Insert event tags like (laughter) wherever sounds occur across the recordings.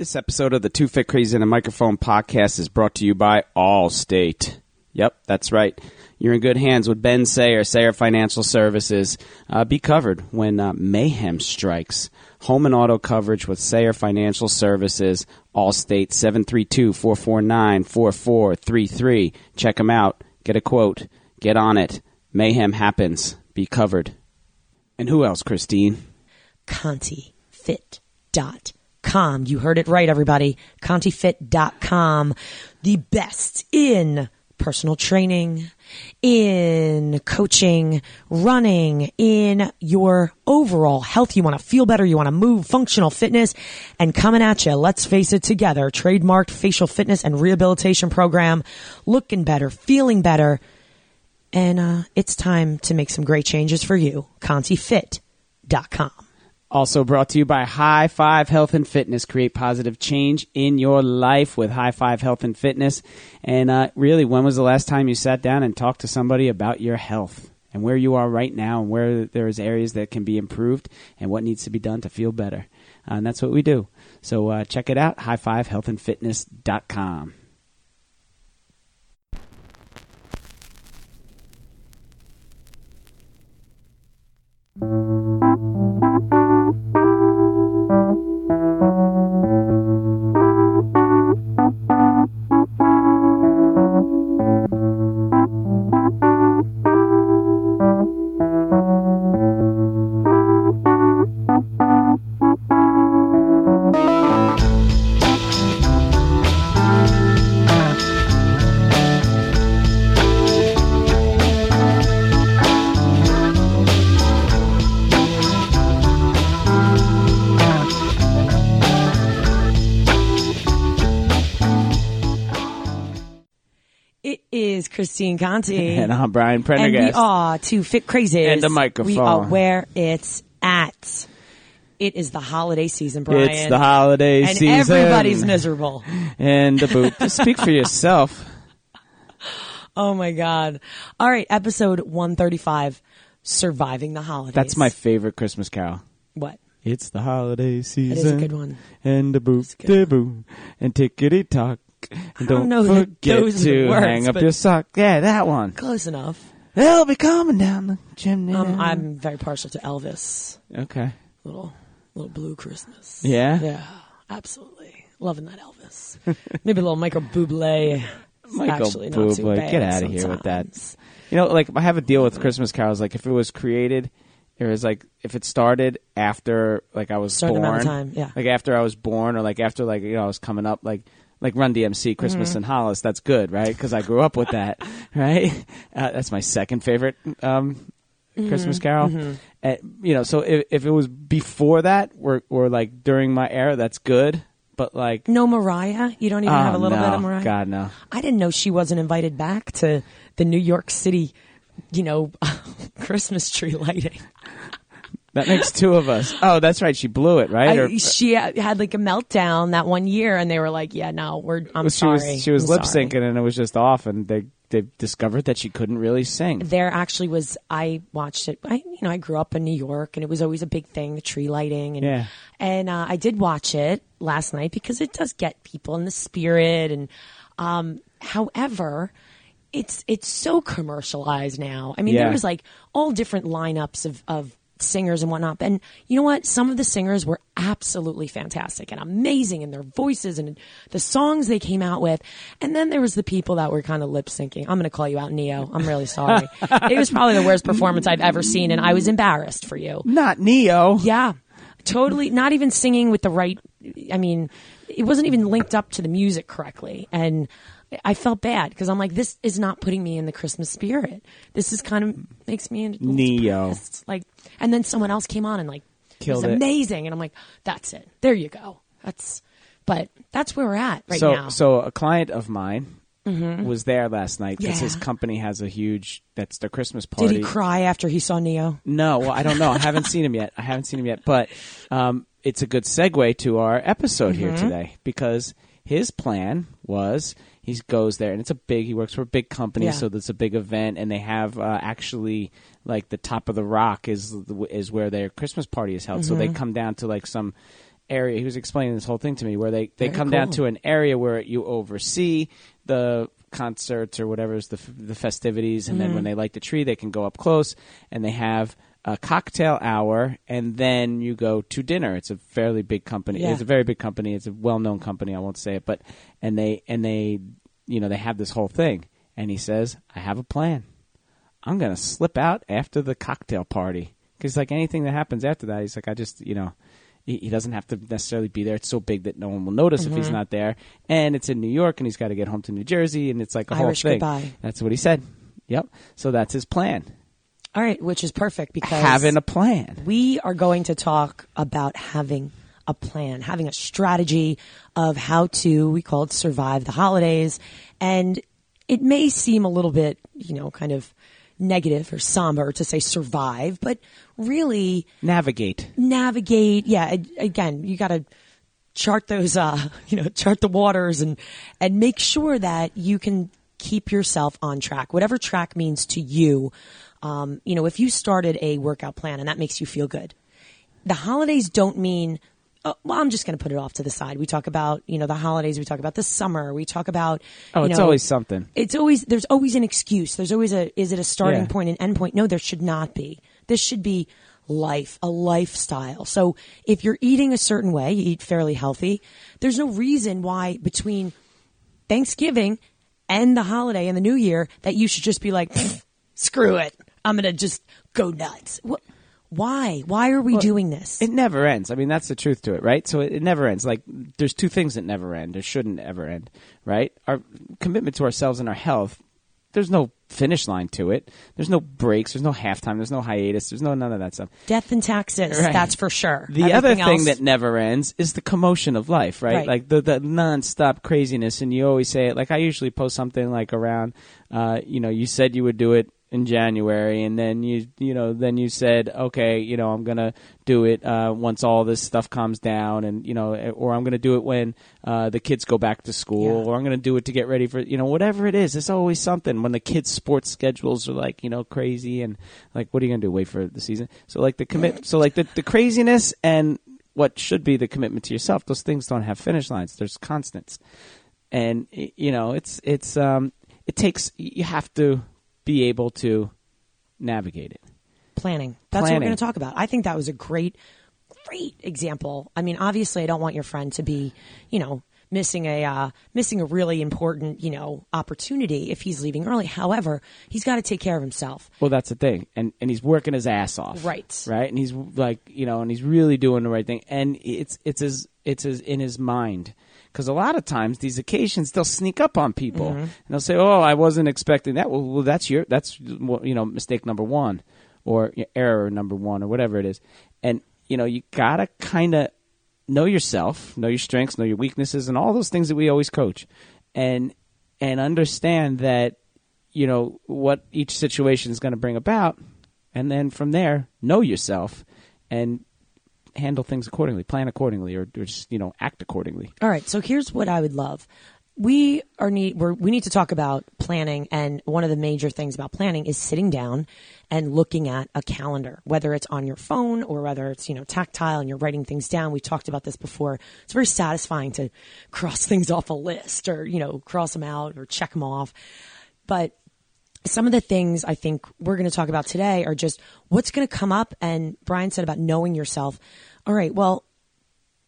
This episode of the Two Fit Crazy in a Microphone podcast is brought to you by Allstate. Yep, that's right. You're in good hands with Ben Sayer, Sayer Financial Services. Uh, be covered when uh, mayhem strikes. Home and auto coverage with Sayer Financial Services. Allstate 732-449-4433. Check them out. Get a quote. Get on it. Mayhem happens. Be covered. And who else, Christine? ContiFit.com. You heard it right, everybody. ContiFit.com. The best in personal training, in coaching, running, in your overall health. You want to feel better. You want to move, functional fitness, and coming at you. Let's face it together. Trademarked facial fitness and rehabilitation program. Looking better, feeling better. And uh, it's time to make some great changes for you. ContiFit.com. Also brought to you by High Five Health and Fitness. Create positive change in your life with High Five Health and Fitness. And uh, really, when was the last time you sat down and talked to somebody about your health and where you are right now and where there's areas that can be improved and what needs to be done to feel better? Uh, and that's what we do. So uh, check it out, highfivehealthandfitness.com. It Christine Conti. (laughs) And I'm Brian And we Prendergast. are two fit crazies. And a microphone. We are where it's at. It is the holiday season, Brian. It's the holiday and season. everybody's miserable. (laughs) And the boot. (laughs) Speak for yourself. Oh my God. All right. Episode 135, surviving the holidays. That's my favorite Christmas carol. what? It's the holiday season. It is a good one. And the boop de boo and tickety tock. Don't don't, forget to words, hang up your sock. Yeah, that one. Close enough. They'll be coming down the chimney. Um. I'm very partial to Elvis. okay. Little, little blue Christmas. Yeah. Yeah, absolutely. Loving that Elvis. (laughs) Maybe a little Michael Bublé. Michael actually Bublé, get out of here with that. You know, like I have a deal with Christmas carols. Like if it was created, it was like if it started after like I was Certain born, amount of time, yeah. Like after I was born, or like after like you know I was coming up, like like Run DMC, Christmas Mm-hmm. in Hollis. That's good, right? Because I grew up with that, (laughs) right? Uh, that's my second favorite um, Christmas Mm-hmm. carol. Uh, you know, so if, if it was before that, or or like during my era, that's good. But like, No Mariah? You don't even have a oh, little no, bit of Mariah? God no. I didn't know she wasn't invited back to the New York City, you know, (laughs) Christmas tree lighting. That makes two of us. Oh, that's right. She blew it, right? I, Or- she had like a meltdown that one year, and they were like, "Yeah, no, we're. I'm she sorry. was she was I'm lip sorry." syncing and it was just off, and they they discovered that she couldn't really sing. There actually was. I watched it. I you know I grew up in New York, and it was always a big thing, the tree lighting, and Yeah. and uh, I did watch it last night because it does get people in the spirit, and um, however. It's it's so commercialized now. I mean, Yeah. there was like all different lineups of, of singers and whatnot. And you know what? Some of the singers were absolutely fantastic and amazing in their voices and the songs they came out with. And then there was the people that were kind of lip syncing. I'm going to call you out, Ne-Yo. I'm really sorry. it was probably the worst performance I've ever seen, and I was embarrassed for you. Not Ne-Yo. Yeah, totally. Not even singing with the right. I mean, it wasn't even linked up to the music correctly, and I felt bad because I'm like, this is not putting me in the Christmas spirit. This is kind of makes me Ne-Yo. depressed. Like, and then someone else came on and like, Killed it was it. amazing, and I'm like, that's it. There you go. That's. But that's where we're at right so now. Mm-hmm. so a client of mine was there last night because his company has a huge that's their Christmas party. Did he cry after he saw Ne-Yo? No, well, I don't know. I haven't seen him yet. I haven't seen him yet, but um, it's a good segue to our episode here Mm-hmm. today because his plan was he goes there and it's a big. He works for a big company, Yeah. so there's a big event, and they have uh, actually like the top of the rock is is where their Christmas party is held. So Mm-hmm. they come down to like some area. He was explaining this whole thing to me where they they Very come down to an area where you oversee the concerts or whatever's the the festivities, and Mm-hmm. then when they light the tree, they can go up close and they have. A cocktail hour, and then you go to dinner. It's a fairly big company. Yeah. It's a very big company. It's a well-known company. I won't say it, but and they and they, you know, they have this whole thing. And he says, "I have a plan. I'm going to slip out after the cocktail party because like anything that happens after that, he's like, I just, you know, he, he doesn't have to necessarily be there. It's so big that no one will notice if Mm-hmm. he's not there. And it's in New York, and he's got to get home to New Jersey, and it's like a Irish whole thing. goodbye. That's what he said. Yep. So that's his plan. All right, which is perfect because Having a plan. we are going to talk about having a plan, having a strategy of how to, we call it survive the holidays. And it may seem a little bit, you know, kind of negative or somber to say survive, but really Navigate. navigate. Yeah, again, you got to chart those, uh, (laughs) you know, chart the waters and and make sure that you can keep yourself on track, whatever track means to you. Um, you know, if you started a workout plan and that makes you feel good, the holidays don't mean. Oh, well, I'm just going to put it off to the side. We talk about, you know, the holidays. We talk about the summer. We talk about. Oh, it's know, always something. it's always there's always an excuse. There's always a is it a starting Yeah. point and end point? No, there should not be. This should be life, a lifestyle. So if you're eating a certain way, you eat fairly healthy. There's no reason why between Thanksgiving and the holiday and the New Year that you should just be like, screw it. I'm gonna just go nuts. What? Why? Why are we doing this? It never ends. I mean, that's the truth to it, right? So it, it never ends. Like, there's two things that never end or shouldn't ever end, right? Our commitment to ourselves and our health, there's no finish line to it. There's no breaks. There's no halftime. There's no hiatus. There's no none of that stuff. Death and taxes. Right. That's for sure. The other thing else- that never ends is the commotion of life, right? Right. Like the the nonstop craziness, and you always say it. Like I usually post something like around, uh, you know, you said you would do it in January, and then you you know then you said, okay, you know, I'm gonna do it uh, once all this stuff calms down, and you know, or I'm gonna do it when uh, the kids go back to school, Yeah. or I'm gonna do it to get ready for you know whatever it is. It's always something when the kids' sports schedules are like you know crazy, and like what are you gonna do? Wait for the season? So like the commit, so like the the craziness and what should be the commitment to yourself. Those things don't have finish lines. There's constants, and you know it's it's um it takes you have to be able to navigate it. planning. That's what we're going to talk about. I think that was a great, great example. I mean, obviously, I don't want your friend to be, you know, missing a uh, missing a really important, you know, opportunity if he's leaving early. However, he's got to take care of himself. Well, that's the thing, and and he's working his ass off, Right. Right, and he's like, you know, and he's really doing the right thing, and it's it's his it's his in his mind because a lot of times these occasions they'll sneak up on people Mm-hmm. and they'll say, "Oh, I wasn't expecting that." Well, well that's your that's you know mistake number one, or error number one, or whatever it is, and you know you gotta kind of know yourself, know your strengths, know your weaknesses, and all those things that we always coach, and and understand that you know what each situation is going to bring about, and then from there know yourself and handle things accordingly, plan accordingly, or, or just you know act accordingly. All right. So here's what I would love. We are need we're, we need to talk about planning, and one of the major things about planning is sitting down and looking at a calendar, whether it's on your phone or whether it's you know tactile and you're writing things down. We talked about this before. It's very satisfying to cross things off a list or you know cross them out or check them off, but some of the things I think we're going to talk about today are just what's going to come up. And Brian said about knowing yourself. All right, well,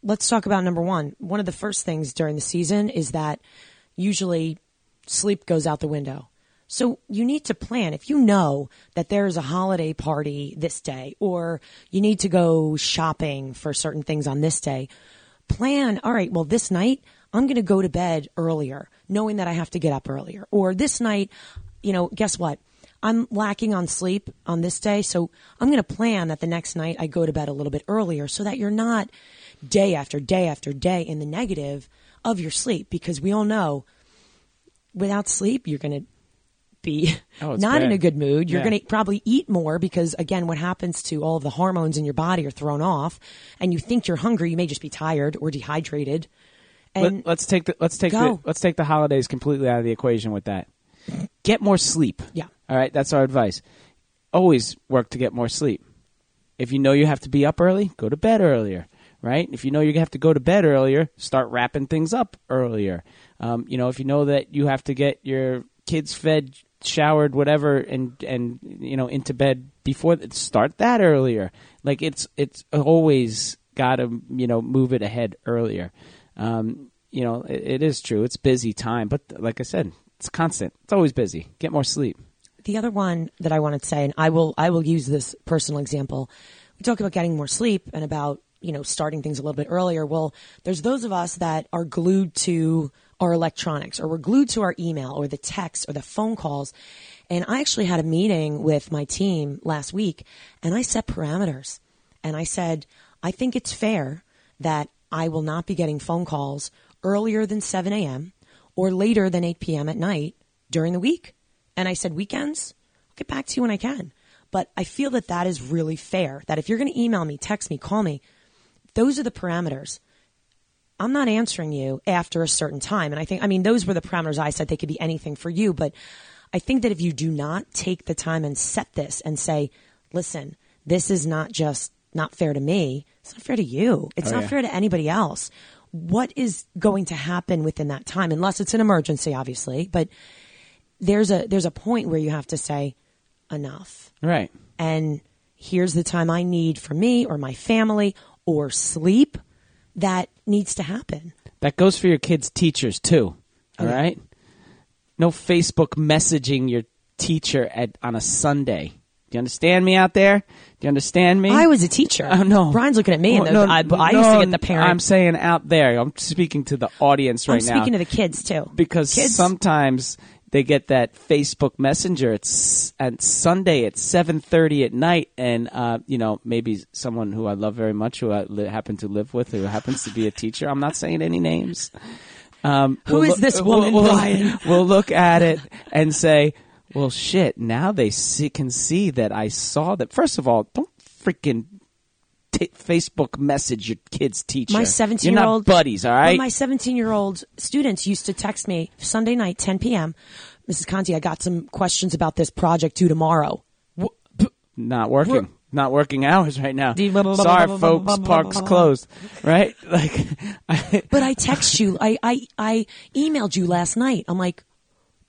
let's talk about number one. One of the first things during the season is that usually sleep goes out the window. So you need to plan. If you know that there's a holiday party this day, or you need to go shopping for certain things on this day, plan, all right, well, this night I'm going to go to bed earlier, knowing that I have to get up earlier. Or this night, you know, guess what? I'm lacking on sleep on this day, so I'm going to plan that the next night I go to bed a little bit earlier so that you're not day after day after day in the negative of your sleep because we all know without sleep you're going to be Oh, (laughs) not in a good mood. You're Yeah. going to probably eat more because again what happens to all of the hormones in your body are thrown off and you think you're hungry, you may just be tired or dehydrated. And Let, us take the let's take Go. the let's take the holidays completely out of the equation with that. Get more sleep. Yeah. All right, that's our advice. Always work to get more sleep. If you know you have to be up early, go to bed earlier. right? If you know you have to go to bed earlier, start wrapping things up earlier. Um, you know, if you know that you have to get your kids fed, showered, whatever, and and you know into bed before, start that earlier. Like it's it's always got to you know move it ahead earlier. Um, you know, it, it is true. It's busy time, but like I said, it's constant. It's always busy. Get more sleep. The other one that I wanted to say, and I will I will use this personal example. We talk about getting more sleep and about you know starting things a little bit earlier. Well, there's those of us that are glued to our electronics, or we're glued to our email, or the text, or the phone calls. And I actually had a meeting with my team last week, and I set parameters. And I said, I think it's fair that I will not be getting phone calls earlier than 7 a.m. or later than 8 p.m. at night during the week. And I said, weekends, I'll get back to you when I can. But I feel that that is really fair. That if you're going to email me, text me, call me, those are the parameters. I'm not answering you after a certain time. And I think, I mean, those were the parameters I said they could be anything for you. But I think that if you do not take the time and set this and say, listen, this is not just not fair to me, it's not fair to you, it's Oh, not yeah. fair to anybody else. What is going to happen within that time, unless it's an emergency, obviously, but there's a there's a point where you have to say enough Right. and here's the time I need for me or my family or sleep that needs to happen. That goes for your kids' teachers too. All Okay. right. No Facebook messaging your teacher at on a Sunday. Do you understand me out there? Do you understand me? I was a teacher. Oh, no. Brian's looking at me, and Well, the- I, I used to no, get the parent. I'm saying out there. I'm speaking to the audience right I'm now. speaking to the kids too. because kids, sometimes they get that Facebook Messenger. It's at Sunday at seven thirty at night, and uh, you know maybe someone who I love very much, who I li- happen to live with, who happens to be a teacher. I'm not saying any names. Um, Who we'll is this we'll- woman, we'll- Brian? We'll look at it and say, "Well, shit." Now they see, can see that I saw that. First of all, don't freaking. T- Facebook message your kid's teacher. my seventeen-year-old buddies, all right? My 17 year old students used to text me Sunday night, 10 p.m. Mrs. Conti, I got some questions about this project due tomorrow. not working. Not working hours right now. Sorry, folks. Park's closed. Right? (laughs) Like, (laughs) I, But I text you. I, I, I emailed you last night. I'm like,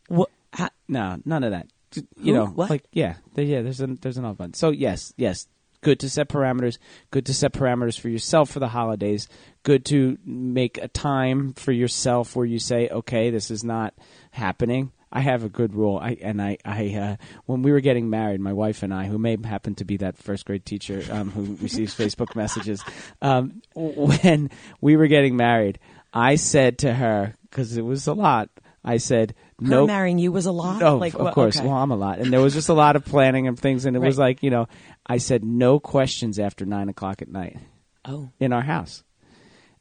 what? How, no, none of that. You Who? know, What? like, yeah, there, yeah. There's an there's an off button. So yes, yes. Good to set parameters. Good to set parameters for yourself for the holidays. Good to make a time for yourself where you say, okay, this is not happening. I have a good rule. I and I, I uh, when we were getting married, my wife and I, who may happen to be that first grade teacher um, who (laughs) receives Facebook messages, um, when we were getting married, I said to her because it was a lot. I said, her "No, marrying you was a lot? Oh, like, of what- course. okay. Well, I'm a lot, and there was just a lot of planning and things, and it was like you know, I said no questions after nine o'clock at night oh. in our house.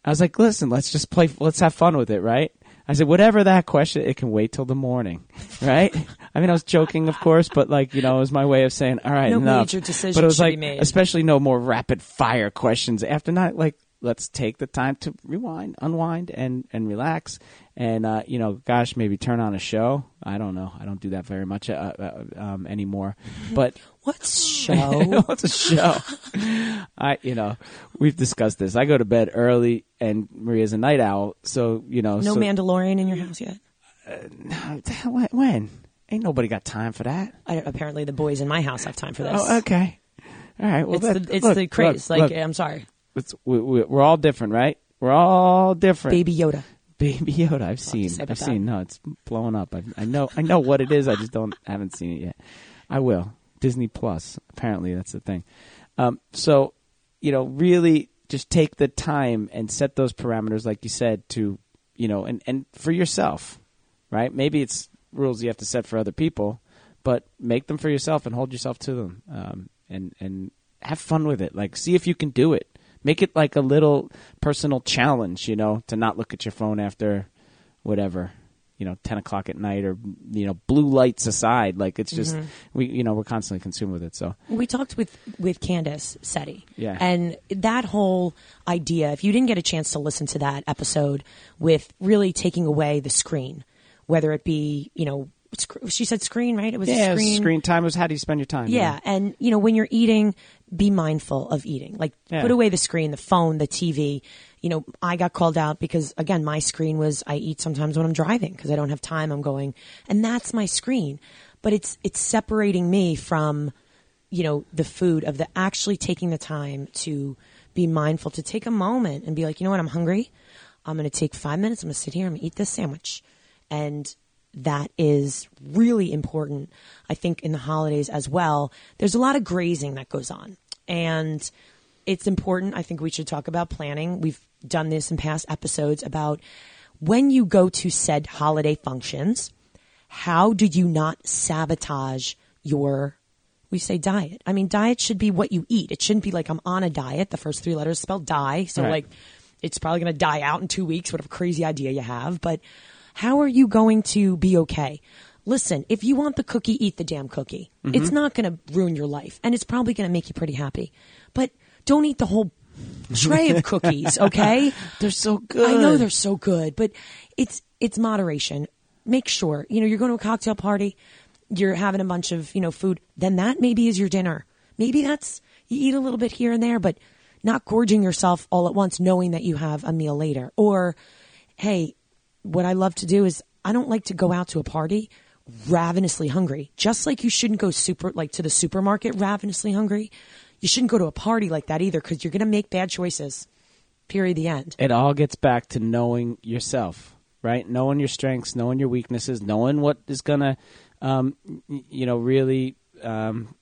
I was like, listen, let's just play, let's have fun with it, right? I said, whatever that question, it can wait till the morning, (laughs) right? I mean, I was joking, of course, but like, you know, it was my way of saying, all right, No enough. major decision But it was should be like, made. especially no more rapid fire questions after night. Like, let's take the time to rewind, unwind, and and relax, and uh, you know, gosh, maybe turn on a show. I don't know. I don't do that very much uh, uh, um, anymore, but. (laughs) What's (laughs) show? What's a show? I, you know, we've discussed this. I go to bed early, and Maria's a night owl, so you know. no so, Mandalorian in your house yet? When? (laughs) when? Ain't nobody got time for that. I, apparently, the boys in my house have time for this. Oh, okay. All right. Well, it's that- the, it's look, the craze. look, like, look, I'm sorry, it's, we, we, we're all different, right? We're all different. Baby Yoda. Baby Yoda. I've seen. I've that. seen. No, it's blowing up. I, I know. I know what it is. I just don't. (laughs) Haven't seen it yet. I will. Disney Plus. Apparently, that's the thing. Um, so, you know, really, just take the time and set those parameters, like you said, to, you know, and and for yourself, right? Maybe it's rules you have to set for other people, but make them for yourself and hold yourself to them, um, and and have fun with it. Like, see if you can do it. Make it like a little personal challenge, you know, to not look at your phone after whatever, you know, ten o'clock at night or you know, blue lights aside. Like it's just mm-hmm. we, you know, we're constantly consumed with it. So We talked with with Candace Setti, Yeah. and that whole idea. If you didn't get a chance to listen to that episode, with really taking away the screen, whether it be you know, she said screen right? It was yeah, screen. screen time was how do you spend your time? you Yeah, and you know when you're eating, be mindful of eating. Like Yeah. put away the screen, the phone, the TV. You know, I got called out because again, my screen was I eat sometimes when I'm driving because I don't have time. I'm going, and that's my screen. But it's it's separating me from, you know, the food of the actually taking the time to be mindful to take a moment and be like, you know what, I'm hungry. I'm going to take five minutes. I'm going to sit here. I'm going to eat this sandwich, and that is really important. I think in the holidays as well, there's a lot of grazing that goes on. And it's important. I think we should talk about planning. We've done this in past episodes about when you go to said holiday functions, how do you not sabotage your we say diet. I mean, diet should be what you eat. It shouldn't be like I'm on a diet. The first three letters spell die. So Right. like it's probably going to die out in two weeks, whatever crazy idea you have. But how are you going to be okay? Listen, if you want the cookie, eat the damn cookie. Mm-hmm. It's not going to ruin your life and it's probably going to make you pretty happy. But don't eat the whole tray of (laughs) cookies, okay? They're so good. I know they're so good, but it's it's moderation. Make sure you know you're going to a cocktail party, you're having a bunch of you know food. Then that maybe is your dinner. Maybe that's you eat a little bit here and there, but not gorging yourself all at once, knowing that you have a meal later. Or, hey, what I love to do is I don't like to go out to a party ravenously hungry. Just like you shouldn't go super like to the supermarket ravenously hungry. You shouldn't go to a party like that either because you're going to make bad choices. Period. The end. it all gets back to knowing yourself, right? Knowing your strengths, knowing your weaknesses, knowing what is gonna, um, you know, really um,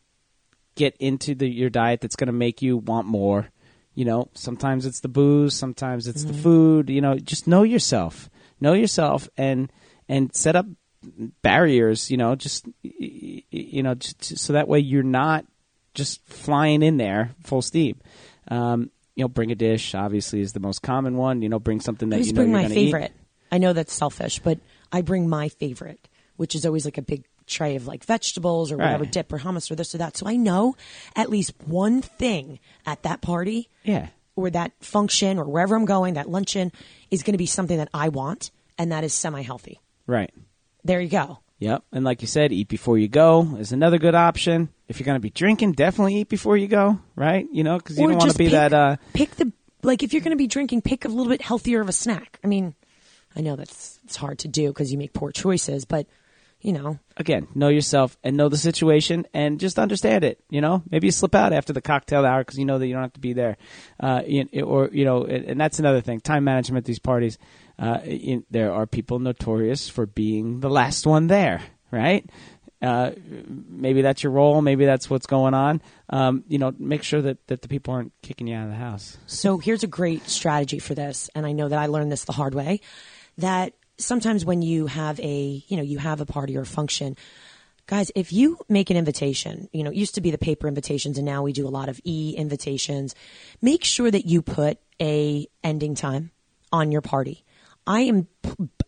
get into the, your diet that's gonna make you want more. You know, sometimes it's the booze, sometimes it's the food. You know, just know yourself, know yourself, and and set up barriers. You know, just you know, just so that way you're not just flying in there full steam. Um, you know, bring a dish. Obviously, is the most common one. You know, bring something that you know bring you're my going to eat. favorite. I know that's selfish, but I bring my favorite, which is always like a big tray of like vegetables or whatever Right. dip or hummus or this or that. So I know at least one thing at that party Yeah, or that function or wherever I'm going, that luncheon is going to be something that I want, and that is semi healthy. right. There you go. Yep. And like you said, eat before you go is another good option. If you're going to be drinking, definitely eat before you go, right? You know, because you or don't want to be pick, that. Uh, pick the like if you're going to be drinking, pick a little bit healthier of a snack. I mean, I know that's it's hard to do because you make poor choices, but you know, again, know yourself and know the situation and just understand it. You know, maybe you slip out after the cocktail hour because you know that you don't have to be there. Uh, or, you know, and, and that's another thing time management, at these parties. Uh, in, there are people notorious for being the last one there, right? Uh, maybe that's your role. Maybe that's what's going on. Um, you know, make sure that, that the people aren't kicking you out of the house. So here's a great strategy for this, and I know that I learned this the hard way. That sometimes when you have a, you know, you have a party or a function, guys, if you make an invitation, you know, it used to be the paper invitations, and now we do a lot of e invitations. Make sure that you put a ending time on your party. I am,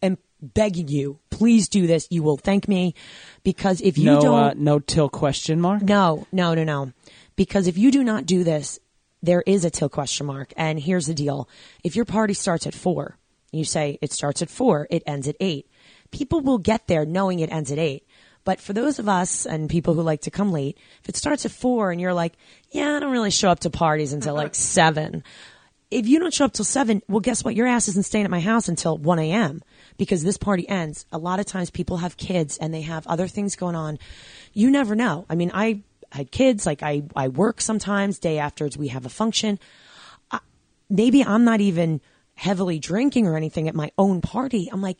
am begging you, please do this. You will thank me because if you no, don't, uh, no till question mark. no, no, no, no. Because if you do not do this, there is a till question mark. And here's the deal. If your party starts at four, you say it starts at four, it ends at eight. People will get there knowing it ends at eight. But for those of us and people who like to come late, if it starts at four and you're like, yeah, I don't really show up to parties until like (laughs) seven. If you don't show up till seven, well, guess what? Your ass isn't staying at my house until 1 a.m. because this party ends. A lot of times people have kids and they have other things going on. You never know. I mean, I had kids, like I, I work sometimes day after we have a function. I, maybe I'm not even heavily drinking or anything at my own party. I'm like,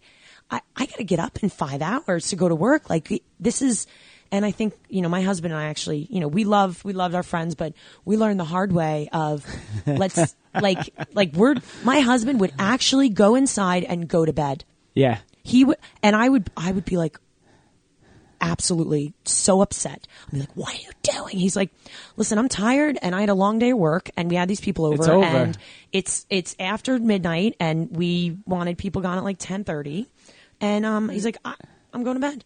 I, I got to get up in five hours to go to work. Like this is, and I think, you know, my husband and I actually, you know, we love, we loved our friends, but we learned the hard way of (laughs) let's like, like we're, my husband would actually go inside and go to bed. Yeah. He would, and I would, I would be like, absolutely so upset. I'd be like, what are you doing? He's like, listen, I'm tired and I had a long day of work and we had these people over, It's over. and it's, it's after midnight and we wanted people gone at like 1030. And, um, he's like, I, I'm going to bed.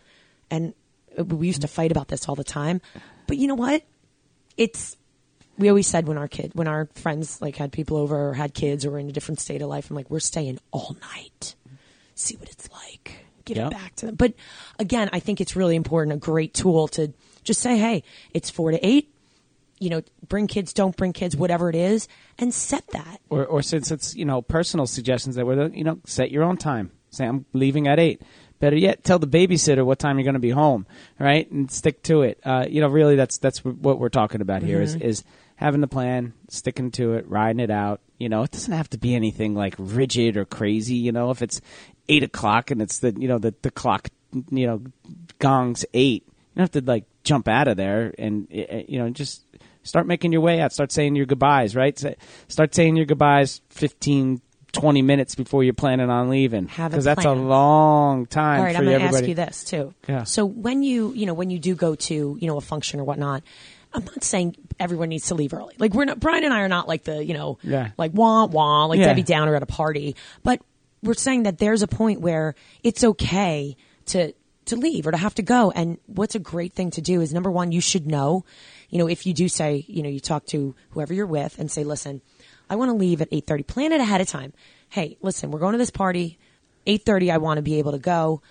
And we used to fight about this all the time. But you know what? It's, we always said when our kid, when our friends like had people over or had kids or were in a different state of life, I'm like, we're staying all night. See what it's like. Give Yep. it back to them. But again, I think it's really important, a great tool to just say, hey, it's four to eight. you know, bring kids, don't bring kids, whatever it is, and set that. or, or since it's you know personal suggestions that were you know set your own time. Say I'm leaving at eight. Better yet, tell the babysitter what time you're going to be home, right, and stick to it. Uh, you know, really, that's that's what we're talking about here is is having the plan, sticking to it, riding it out. You know, it doesn't have to be anything like rigid or crazy. You know, if it's eight o'clock and it's the you know the the clock you know gongs eight, you don't have to like jump out of there and uh, you know just start making your way out. Start saying your goodbyes, right? Start saying your goodbyes 15, 20 minutes before you're planning on leaving. Have Because that's a long time All right, I'm going to ask you this too. Yeah. So when you, you know, when you do go to, you know, a function or whatnot, I'm not saying everyone needs to leave early. Like we're not, Brian and I are not like the, you know, Yeah. like wah wah, like Yeah. Debbie Downer at a party. But we're saying that there's a point where it's okay to to leave or to have to go. And what's a great thing to do is number one, you should know, you know, if you do say, you know, you talk to whoever you're with and say, listen, I want to leave at 8:30. Plan it ahead of time. Hey, listen, we're going to this party. 8:30 I want to be able to go.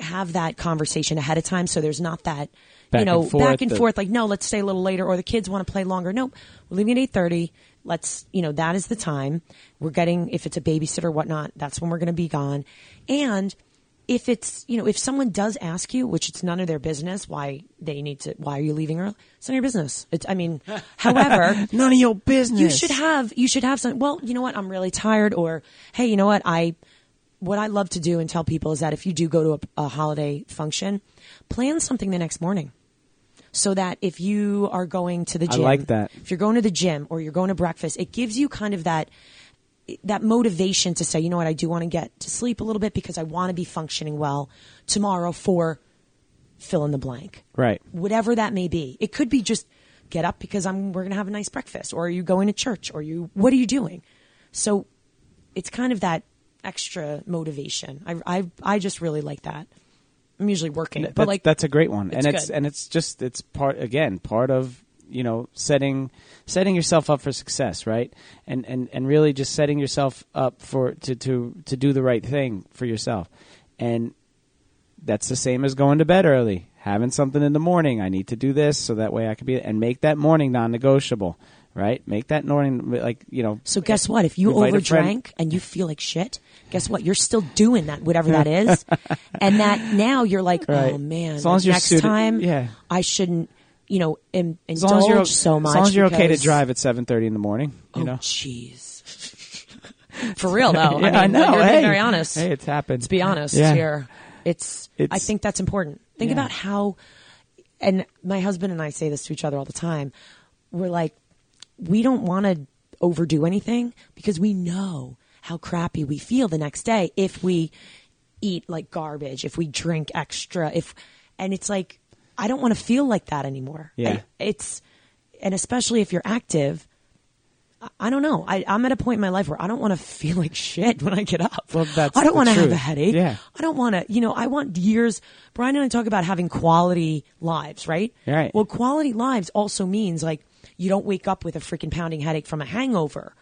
Have that conversation ahead of time so there's not that Back you know and forth, back and the- forth like no, let's stay a little later or the kids want to play longer. Nope. We're leaving at 8:30. Let's, you know, that is the time. We're getting if it's a babysitter or whatnot, that's when we're going to be gone. And if it's, you know, if someone does ask you, which it's none of their business why they need to why are you leaving early? It's none of your business. It's I mean, (laughs) however, (laughs) None of your business. you should have you should have some well you know what i'm really tired or hey you know what i what i love to do and tell people is that if you do go to a, a holiday function plan something the next morning so that if you are going to the I gym like that. if you're going to the gym or you're going to breakfast it gives you kind of that that motivation to say you know what i do want to get to sleep a little bit because i want to be functioning well tomorrow for fill in the blank Right. whatever that may be. It could be just get up because I'm we're going to have a nice breakfast or are you going to church or you what are you doing? So it's kind of that extra motivation. I I I just really like that. I'm usually working, but that's, like that's a great one, it's and it's good. and it's just it's part again part of you know setting setting yourself up for success, right? And and and really just setting yourself up for to to to do the right thing for yourself, and that's the same as going to bed early, having something in the morning. I need to do this so that way I can be and make that morning non-negotiable, right? Make that morning like you know. So guess what? If you overdrank and you feel like shit, guess what? You're still doing that, whatever that is, (laughs) and that now you're like, Right. oh man, As long as you're next suited- time, yeah. I shouldn't, you know, As indulge long as you're so much. as long as you're okay to drive at seven thirty in the morning, you oh know. jeez, (laughs) for real though. Yeah, I, mean, know. You're being hey, very honest. Hey, it's happened. Let's be honest Yeah. here. It's, I think that's important. Think Yeah. about how, and my husband and I say this to each other all the time. We're like, we don't want to overdo anything because we know how crappy we feel the next day if we eat like garbage, if we drink extra, if, and it's like, I don't want to feel like that anymore. Yeah. I- it's, and especially if you're active, I- I don't know. I, I'm at a point in my life where I don't want to feel like shit when I get up. Well, that's I don't want to have a headache. Yeah. I don't want to, you know, I want years. Brian and I talk about having quality lives, right? Right. Well, quality lives also means like you don't wake up with a freaking pounding headache from a hangover.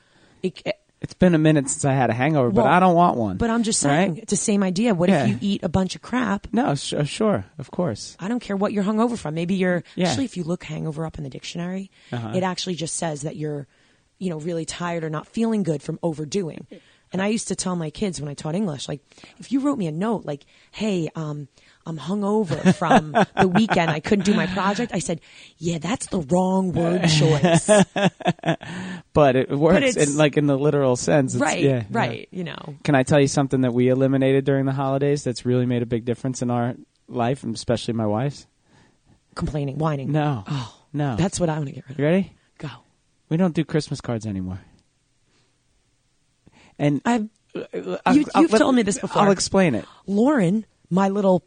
It, It's been a minute since I had a hangover, but I don't want one. but I'm just saying, Right? it's the same idea. What Yeah. if you eat a bunch of crap? No, sh- uh, sure, of course. I don't care what you're hungover from. Maybe you're Yeah. actually if you look hangover up in the dictionary, Uh-huh. it actually just says that you're, you know, really tired or not feeling good from overdoing. And I used to tell my kids when I taught English, like, if you wrote me a note like, "Hey, um, I'm hungover from (laughs) the weekend. I couldn't do my project," I said, "Yeah, that's the wrong word choice." (laughs) But it works it's- in like in the literal sense. It's- right, yeah, yeah. right. You know, Can I tell you something that we eliminated during the holidays that's really made a big difference in our life, especially my wife's? complaining, whining. No. Oh, No. That's what I want to get rid of. You ready? Go. We don't do Christmas cards anymore. And I've I'll- you- I'll- you've told me this before. I'll explain it. Lauren, my little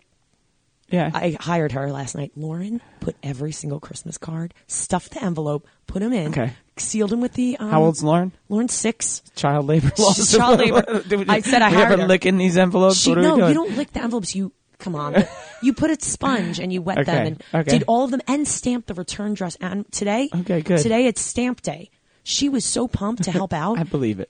Yeah. I hired her last night. Lauren put every single Christmas card, stuffed the envelope, put them in, Okay. sealed them with the. Um, How old's Lauren? Lauren? Six. Child labor laws. child labor. (laughs) We- I said I hired ever her. licking these envelopes. She, no, we doing? you don't lick the envelopes. You come on. (laughs) you put a sponge and you wet them and okay. did all of them and stamped the return dress. And today, Okay, good. Today it's stamp day. She was so pumped to (laughs) help out. I believe it.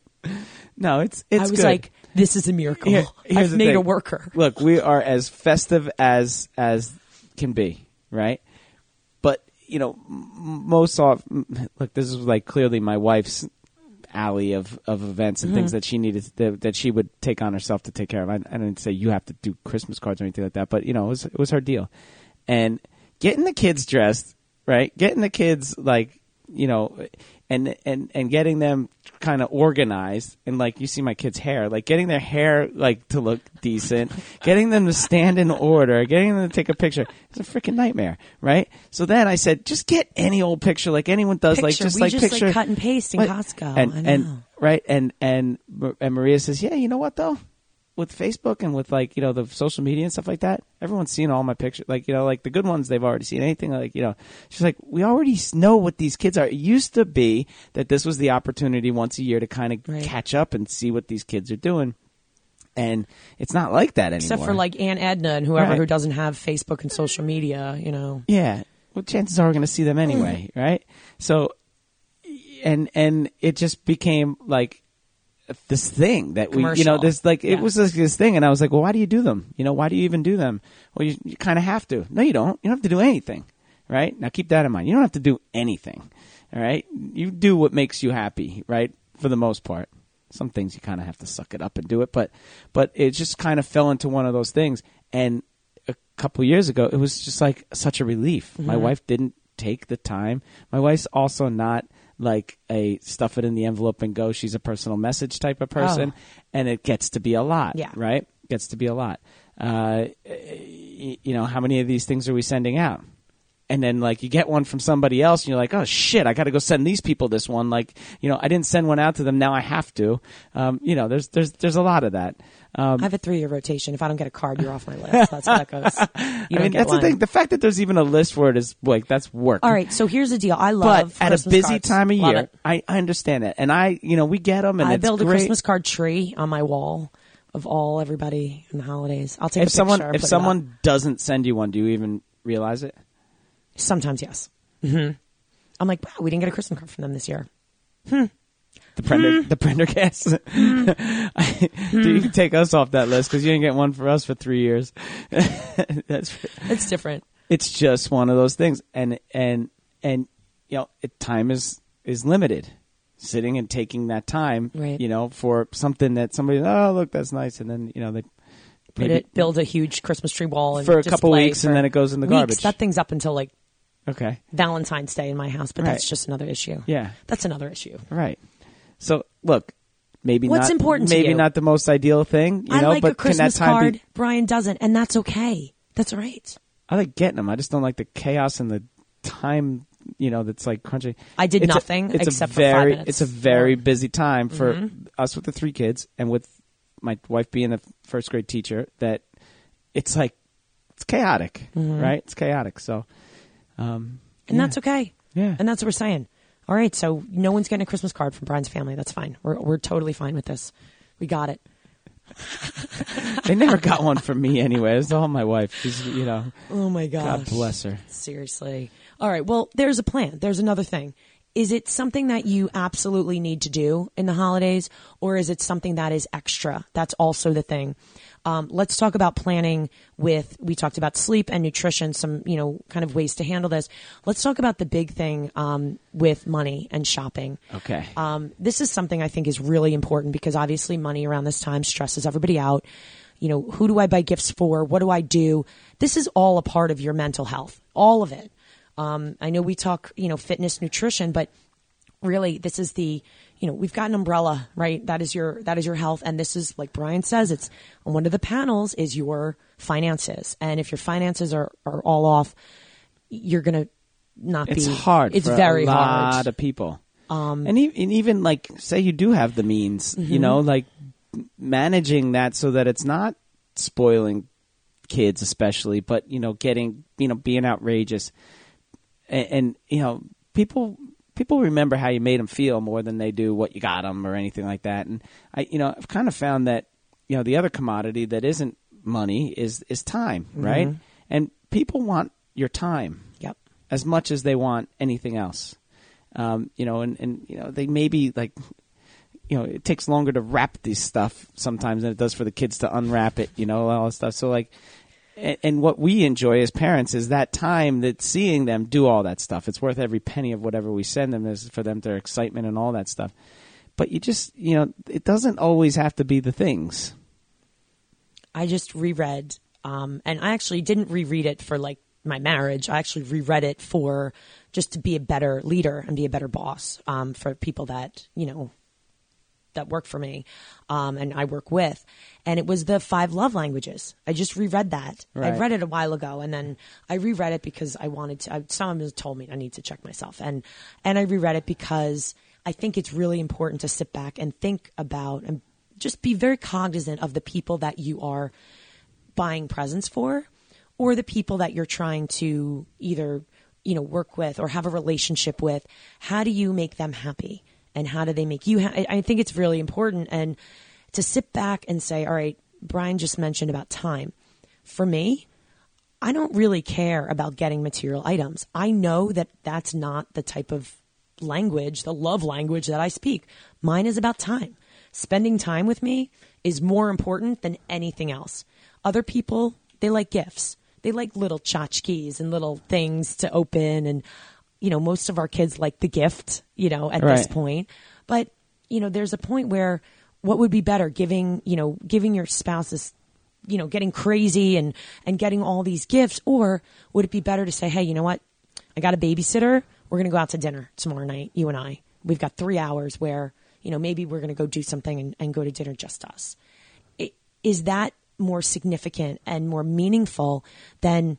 No, it's it's I was good. like, "This is a miracle. Here- I've made thing. a worker." Look, we are as festive as as can be, right? But you know, most off. Look, this is like clearly my wife's alley of, of events and things mm-hmm. that she needed to, that she would take on herself to take care of. I, I didn't say you have to do Christmas cards or anything like that, but you know, it was it was her deal. And getting the kids dressed, right? Getting the kids like you know, and and and getting them kind of organized and like you see my kids' hair, like getting their hair like to look decent, (laughs) getting them to stand in order, getting them to take a picture. It's a freaking nightmare, right? So then I said, just get any old picture like anyone does, like just We like just, like, picture cut and paste in Right. Costco. and and right and and and Maria says, yeah, you know what though. With Facebook and with like you know the social media and stuff like that, everyone's seen all my pictures. Like you know, like the good ones they've already seen. Anything like you know, she's like, we already know what these kids are. It used to be that this was the opportunity once a year to kind of Right. catch up and see what these kids are doing, and it's not like that anymore. Except for like Aunt Edna and whoever Right. who doesn't have Facebook and social media, you know. Yeah. Well, chances are we're going to see them mm. anyway, right? So, and and it just became like this thing that we, you know, this like Yeah. it was this, this thing, and I was like, well, why do you do them? You know, why do you even do them? Well, you, you kind of have to. No, you don't. You don't have to do anything, right? Now keep that in mind. You don't have to do anything, all right? You do what makes you happy, right? For the most part. Some things you kind of have to suck it up and do it, but but it just kind of fell into one of those things, and a couple years ago, it was just like such a relief. My mm-hmm. wife didn't take the time. My wife's also not like a stuff it in the envelope and go. She's a personal message type of person, Oh. and it gets to be a lot. Yeah. right. Gets to be a lot. Uh, you know, how many of these things are we sending out? And then like you get one from somebody else, and you're like, oh shit, I got to go send these people this one. Like, you know, I didn't send one out to them. Now I have to. Um, you know, there's there's there's a lot of that. Um, I have a three year rotation. If I don't get a card, you're off my list. (laughs) That's how that goes. (laughs) You I mean, that's one. the thing. The fact that there's even a list for it is like that's work. All right, so here's the deal. I love. but at a busy cards. time of Love year. I, I understand it, and I, you know, we get them, and I build a great. Christmas card tree on my wall of all everybody in the holidays. I'll take If a someone if put it up. someone doesn't send you one, do you even realize it? sometimes yes, hmm I'm like, wow, we didn't get a Christmas card from them this year. The Prender, Hmm. the Prendergast. (laughs) Dude, you can take us off that list because you didn't get one for us for three years. (laughs) That's It's different. it's just one of those things, and and and you know, it, time is is limited. Sitting and taking that time, Right. you know, for something that somebody, oh look, that's nice, and then you know they maybe it, build a huge Christmas tree wall and for a couple weeks, and then it goes in the weeks. garbage. That thing's up until like okay, Valentine's Day in my house, but that's just another issue. yeah, That's another issue. right. So look, maybe What's not, important maybe not the most ideal thing, you I know, like but a Christmas can that time card. be? Brian doesn't, and that's okay. That's right. I like getting them. I just don't like the chaos and the time. You know, that's like crunchy. I did It's a- nothing it's except a for five very, minutes. It's a very busy time for Mm-hmm. us with the three kids and with my wife being a first grade teacher. That it's like it's chaotic, right? It's chaotic. So, um, Mm-hmm. and yeah. that's okay. Yeah. and that's what we're saying. All right, so no one's getting a Christmas card from Brian's family. That's fine. We're we're totally fine with this. We got it. (laughs) they never got one from me anyway. It's all my wife. She's, you know, Oh my gosh. God bless her. Seriously. All right. Well, there's a plan. There's another thing. Is it something that you absolutely need to do in the holidays, or is it something that is extra? That's also the thing. Um, let's talk about planning with, we talked about sleep and nutrition, some, you know, kind of ways to handle this. Let's talk about the big thing um, with money and shopping. Okay. Um, this is something I think is really important because obviously money around this time stresses everybody out. You know, who do I buy gifts for? What do I do? This is all a part of your mental health, all of it. Um, I know we talk, you know, fitness, nutrition, but really this is the, you know, we've got an umbrella, right? That is your, that is your health. And this is, like Brian says, it's on one of the panels is your finances. And if your finances are, are all off, you're going to not it's be, hard. It's very a lot hard. of people. Um, and, e- and even like, say you do have the means, Mm-hmm. you know, like managing that so that it's not spoiling kids, especially, but you know, getting you know, being outrageous, and, and you know, people people remember how you made them feel more than they do what you got them or anything like that. And I, you know, I've kind of found that you know the other commodity that isn't money is is time, right? And people want your time Yep. as much as they want anything else. Um, you know, and, and you know they maybe like, you know, it takes longer to wrap this stuff sometimes than it does for the kids to unwrap it. You know, all that stuff. So like, and, and what we enjoy as parents is that time that seeing them do all that stuff. It's worth every penny of whatever we send them is for them their excitement and all that stuff. But you just you know it doesn't always have to be the things. I just reread, um, and I actually didn't reread it for like my marriage. I actually reread it for just to be a better leader and be a better boss um, for people that you know that work for me um, and I work with. And it was the five love languages. I just reread that. Right. I read it a while ago, and then I reread it because I wanted to. I, someone told me I need to check myself, and and I reread it because I think it's really important to sit back and think about and just be very cognizant of the people that you are buying presents for or the people that you're trying to either you know work with or have a relationship with how do you make them happy and how do they make you ha- i think it's really important and to sit back and say all right brian just mentioned about time. For me i don't really care about getting material items. I know that that's not the type of language the love language that i speak. Mine is about time. Spending time with me is more important than anything else. Other people they like gifts. They like little tchotchkes and little things to open and you know most of our kids like the gift you know at this point. But you know there's a point where what would be better giving you know giving your spouse this you know getting crazy and and getting all these gifts? Or would it be better to say hey you know what? I got a babysitter. We're going to go out to dinner tomorrow night you and i. We've got three hours where you know maybe we're going to go do something and, and go to dinner just us. I- is that more significant and more meaningful than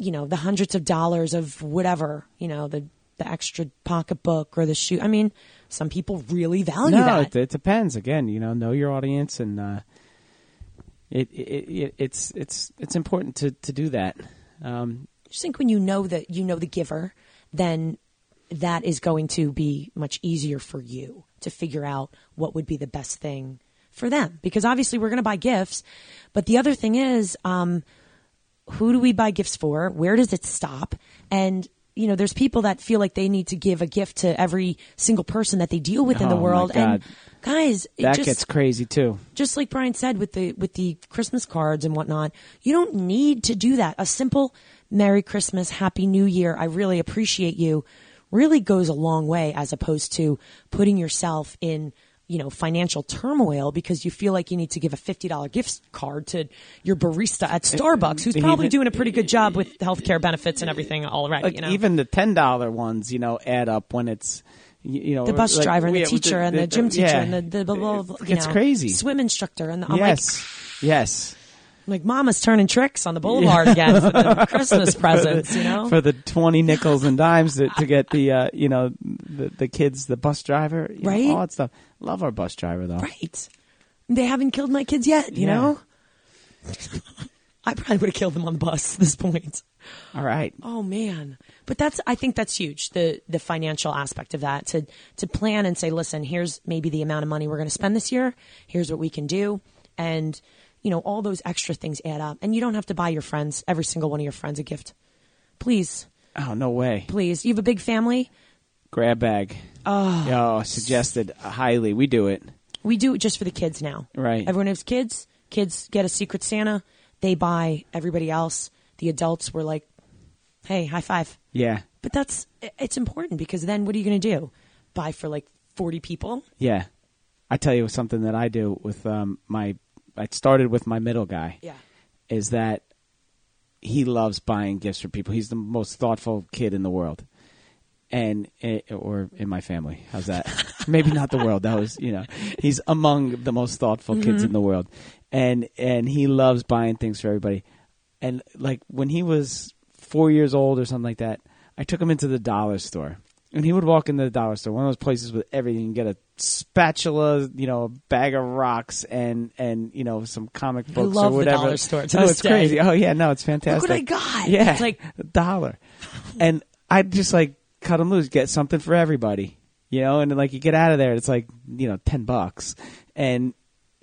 you know the hundreds of dollars of whatever you know the the extra pocketbook or the shoe i mean some people really value no, that it, it depends. Again, you know, know your audience, and uh, it, it, it it's it's it's important to to do that. Um, I just think when you know that you know the giver, then that is going to be much easier for you to figure out what would be the best thing for them. Because obviously we're going to buy gifts, but the other thing is, um, who do we buy gifts for? Where does it stop? And you know, there's people that feel like they need to give a gift to every single person that they deal with in the Oh, world. And guys, it that just, gets crazy too. just like Brian said with the with the Christmas cards and whatnot, you don't need to do that. A simple Merry Christmas, Happy New Year, I really appreciate you really goes a long way as opposed to putting yourself in you know financial turmoil because you feel like you need to give a $50 gift card to your barista at Starbucks who's probably doing a pretty good job with healthcare benefits and everything already Like you know even the ten dollar ones, you know, add up when it's you, know the bus like, driver and the yeah, teacher and the gym teacher yeah. and the, the blah, blah, blah, It's know, crazy. swim instructor and the, I'm yes, yes. like, like mama's turning tricks on the boulevard again for the (laughs) Christmas presents, you know? (laughs) For the twenty nickels and dimes to, to get the uh, you know the, the kids, the bus driver, you know, Right? all that stuff. Love our bus driver though. right. They haven't killed my kids yet, you Yeah. know? (laughs) I probably would have killed them on the bus at this point. All right. Oh man. But that's I think that's huge. The the financial aspect of that to to plan and say, listen, here's maybe the amount of money we're going to spend this year. Here's what we can do. And you know, all those extra things add up. And you don't have to buy your friends, every single one of your friends a gift. Please, Oh no way. please. You have a big family? Grab bag. Oh, suggested highly. We do it. We do it just for the kids now. Right. Everyone has kids. Kids get a Secret Santa. They buy everybody else. The adults were like, hey, high five. Yeah. But that's, it's important because then what are you going to do? Buy for like 40 people? Yeah. I tell you something that I do with um, my. I started with my middle guy. Yeah. Is that he loves buying gifts for people. He's the most thoughtful kid in the world, and eh, or in my family. How's that? (laughs) Maybe not the world. That was you know he's among the most thoughtful kids in the world, and and he loves buying things for everybody. And like when he was four years old or something like that, I took him into the dollar store. And he would walk into the dollar store, one of those places with everything. You can get a spatula, you know, a bag of rocks, and and you know some comic books or the whatever. dollar store to oh, this it's day. crazy. Oh yeah, no, it's fantastic. what I got. Yeah, It's like- a dollar, and I just like cut him loose, get something for everybody, you know, and like you get out of there, it's like you know ten bucks, and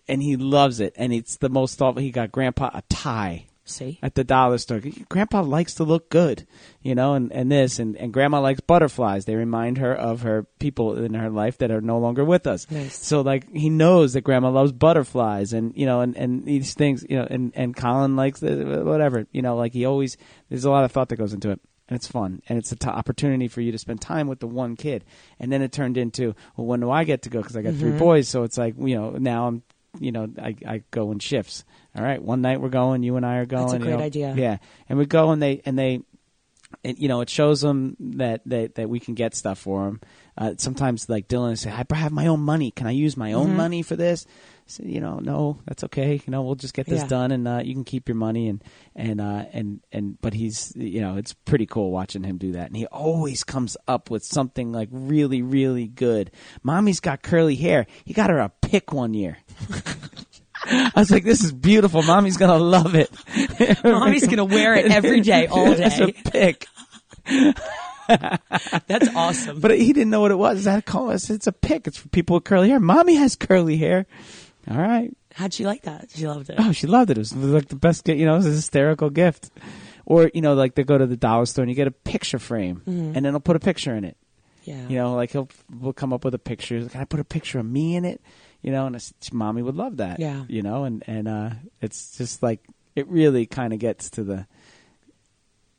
and he loves it, and it's the most thoughtful. He got Grandpa a tie. See? at the dollar store. Grandpa likes to look good, you know, and, and this, and, and grandma likes butterflies. They remind her of her people in her life that are no longer with us. Nice. So, like, he knows that grandma loves butterflies and, you know, and, and these things, you know, and, and Colin likes the, whatever, you know, like he always, there's a lot of thought that goes into it. And it's fun, and it's an t- opportunity for you to spend time with the one kid. And then it turned into, well, when do I get to go? Because I got three Mm-hmm. boys, so it's like, you know, now I'm, you know, I, I go in shifts. All right, one night we're going, you and I are going. That's a you great know. idea. Yeah, and we go and they and they, it, you know, it shows them that that that we can get stuff for them. Uh, sometimes, like Dylan, say, "I have my own money. Can I use my own Mm-hmm. money for this?" So, you know, no, that's okay. You know, we'll just get this Yeah. done, and uh, you can keep your money. And and uh, and and, but he's, you know, it's pretty cool watching him do that. And he always comes up with something like really, really good. Mommy's got curly hair. He got her a pick one year. (laughs) I was like, "This is beautiful. Mommy's gonna love it." (laughs) Mommy's going to wear it every day, all (laughs) It's a day. pick. (laughs) That's awesome. But he didn't know what it was. Is that a call? It's, it's a pick. It's for people with curly hair. Mommy has curly hair. All right. How'd she like that? She loved it. Oh, she loved it. It was like the best. You know, it was a hysterical gift. Or you know, like they go to the dollar store and you get a picture frame, mm-hmm. and then they'll put a picture in it. Yeah. You know, like he'll we'll come up with a picture. Can I put a picture of me in it? You know, and I said, mommy would love that. Yeah. You know, and and uh, it's just like it really kind of gets to the.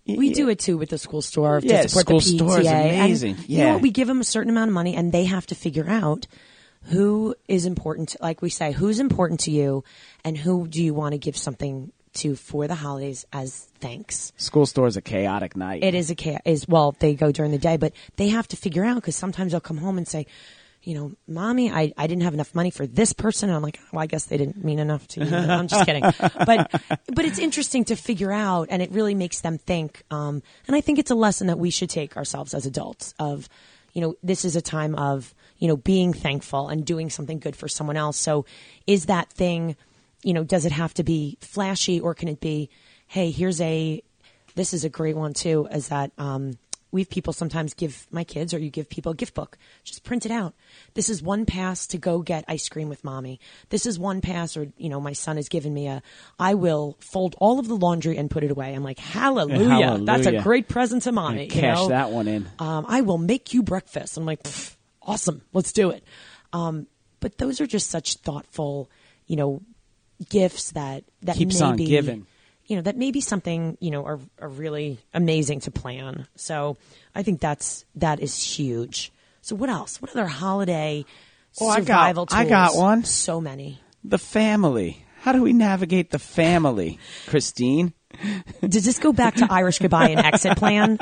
We do it too with the school store Yeah, to support school the PTA. store is amazing. And you Yeah. know what? We give them a certain amount of money, and they have to figure out who is important. To, like we say, who's important to you, and who do you want to give something to for the holidays as thanks. School store is a chaotic night. It is a cha- is well, they go during the day, but they have to figure out because sometimes they'll come home and say. You know, mommy, I, I didn't have enough money for this person. And I'm like, well, I guess they didn't mean enough to you. (laughs) I'm just kidding. But, but it's interesting to figure out and it really makes them think. Um, and I think it's a lesson that we should take ourselves as adults of, you know, this is a time of, you know, being thankful and doing something good for someone else. So is that thing, you know, does it have to be flashy or can it be, hey, here's a, this is a great one too, is that, um, we have people sometimes give my kids or you give people a gift book. Just print it out. This is one pass to go get ice cream with mommy. This is one pass or, you know, my son has given me a, I will fold all of the laundry and put it away. I'm like, hallelujah. That's a great present to mommy. you Cash know? that one in. um, I will make you breakfast. I'm like, awesome, let's do it. Um, but those are just such thoughtful, you know, gifts that that Keeps may on be, giving. You know, that may be something you know are, are really amazing to plan. So I think that's that is huge. So what else? What other holiday Oh, I got- survival I got one. So many. The family. How do we navigate the family, Christine? Does this go back to Irish goodbye and exit plan?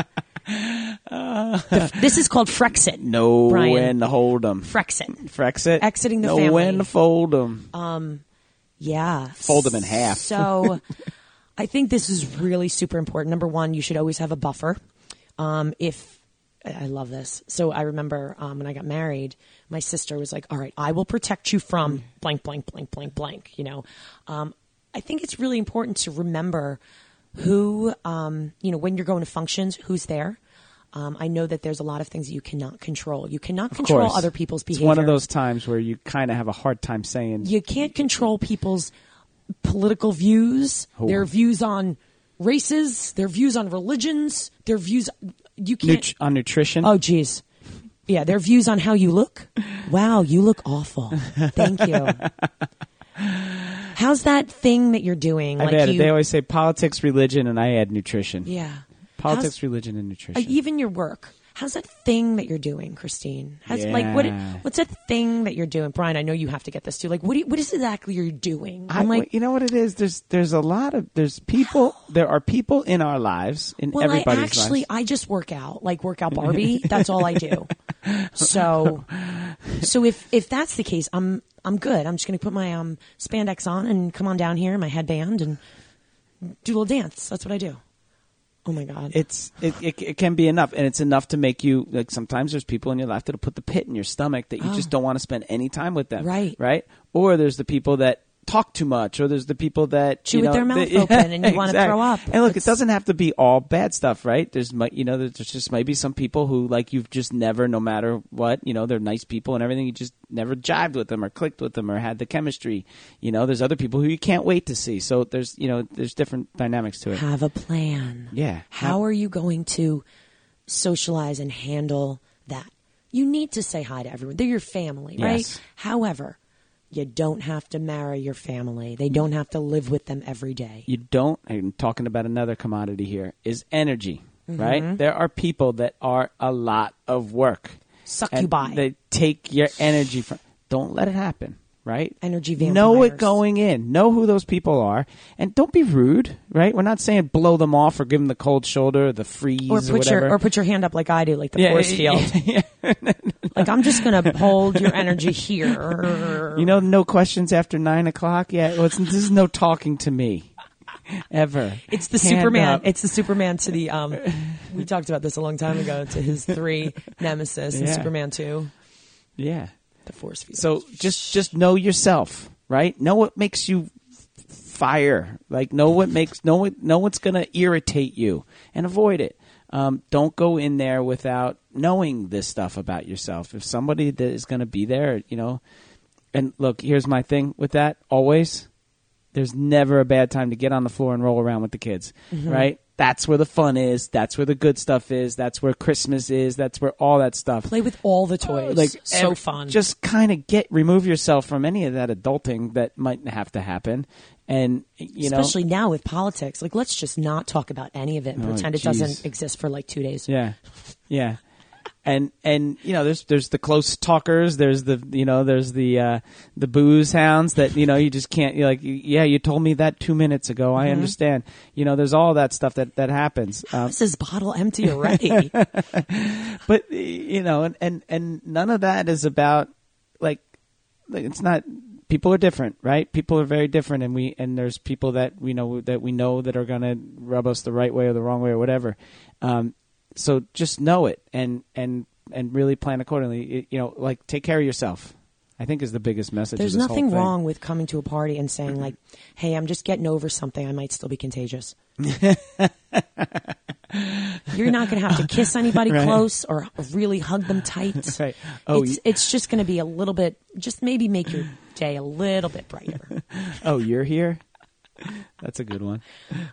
The- this is called Frexit. No Brian. when to hold them. Frexit. Frexit. Exiting the know family. No when to fold them. Um, Yeah. Fold them in half. So I think this is really super important. Number one, you should always have a buffer. Um, if I love this. So I remember um, when I got married, my sister was like, all right, I will protect you from blank, blank, blank, blank, blank. You know, um, I think it's really important to remember who, um, you know, when you're going to functions, who's there. Um, I know that there's a lot of things that you cannot control. You cannot control other people's It's behavior one of those times where you kind of have a hard time saying. you can't control people's political views, Oh. their views on races, their views on religions, their views. You can't. Nut- on nutrition. oh, geez. Yeah, their views on how you look. Wow, you look awful. Thank you. How's that thing that you're doing? I've like you, They always say politics, religion, and I add nutrition. yeah. Politics, How's- religion, and uh, nutrition. even your work. How's that thing that you're doing, Christine? How's, like what? What's that thing that you're doing, Brian? I know you have to get this too. Like, what? Do you, what is exactly you're doing? I, I'm like, you know what it is. There's there's a lot of there's people. (gasps) There are people in our lives in Well, I actually lives. I just work out, like workout (laughs) Barbie. that's all I do. So, (laughs) so if if that's the case, I'm I'm good. I'm just going to put my um spandex on and come on down here, my headband, and do a little dance. That's what I do. Oh my god! it's it, it it can be enough, and it's enough to make you like. Sometimes there's people in your life that'll put the pit in your stomach that you just oh. don't want to spend any time with them. Oh. Right. Right. Or there's the people that talk too much, or there's the people that Chew you with know, their mouth (laughs) open and you wanna throw up. And look, It's- it doesn't have to be all bad stuff, right? There's you know there's just maybe some people who like you've just never, no matter what, you know, they're nice people and everything. You just never jived with them or clicked with them or had the chemistry. You know, there's other people who you can't wait to see. So there's you know there's different dynamics to it. Have a plan. Yeah. How are you going to socialize and handle that? You need to say hi to everyone. They're your family, right? However, you don't have to marry your family. They don't have to live with them every day. you don't i'm talking about another commodity here is energy Mm-hmm. right there are people that are a lot of work Suck you by. they take your energy from don't let it happen right Energy vampires. know it going in know who those people are and don't be rude right we're not saying blow them off or give them the cold shoulder or the freeze or or, put whatever your or put your hand up like I do, like the Yeah, force yeah, field. (laughs) like I'm just gonna hold your energy here. you know no questions after nine o'clock yeah well, it's, this is no talking to me ever It's the Hand Superman. up. It's the Superman to the um. We talked about this a long time ago. To his three nemesis in Superman two, yeah the force field. So just just know yourself, right? Know what makes you fire. Like know what makes know what know what's going to irritate you and avoid it. Um, don't go in there without knowing this stuff about yourself. If somebody that is going to be there, you know, and look, here's my thing with that. Always, there's never a bad time to get on the floor and roll around with the kids, right? That's where the fun is. That's where the good stuff is. That's where Christmas is. That's where all that stuff Play with all the oh, toys. like so every- fun. Just kind of get remove yourself from any of that adulting that might have to happen, and you know, especially now with politics. Like, let's just not talk about any of it and Oh, pretend it doesn't exist for like two days. yeah, yeah, and and you know, there's there's the close talkers. There's the you know, there's the uh, the booze hounds that you know you just can't. You're like, yeah, you told me that two minutes ago. Mm-hmm. I understand. You know, there's all that stuff that that happens. Um, This is bottle empty already. (laughs) but you know, and, and and none of that is about like, like it's not. People are different, right? People are very different, and we and there's people that we know that we know that are going to rub us the right way or the wrong way or whatever. Um, so just know it and and and really plan accordingly. It- you know, like take care of yourself. I think is the biggest message. There's of this whole nothing thing. wrong with coming to a party and saying like, "Hey, I'm just getting over something. I might still be contagious." (laughs) You're not going to have to kiss anybody Right. close or really hug them tight. (laughs) Right. Oh, it's you- it's just going to be a little bit, just maybe make your day a little bit brighter. (laughs) Oh, you're here. That's a good one.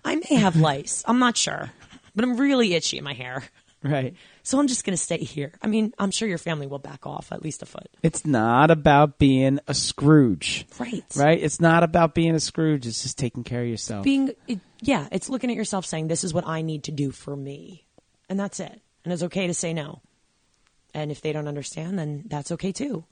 I may have lice. I'm not sure, but I'm really itchy in my hair. (laughs) Right. So I'm just going to stay here. I mean, I'm sure your family will back off at least a foot. It's not about being a Scrooge. Right. Right? It's not about being a Scrooge. It's just taking care of yourself. Being, it, yeah, it's looking at yourself saying, this is what I need to do for me. And that's it. And it's okay to say no. And if they don't understand, then that's okay too.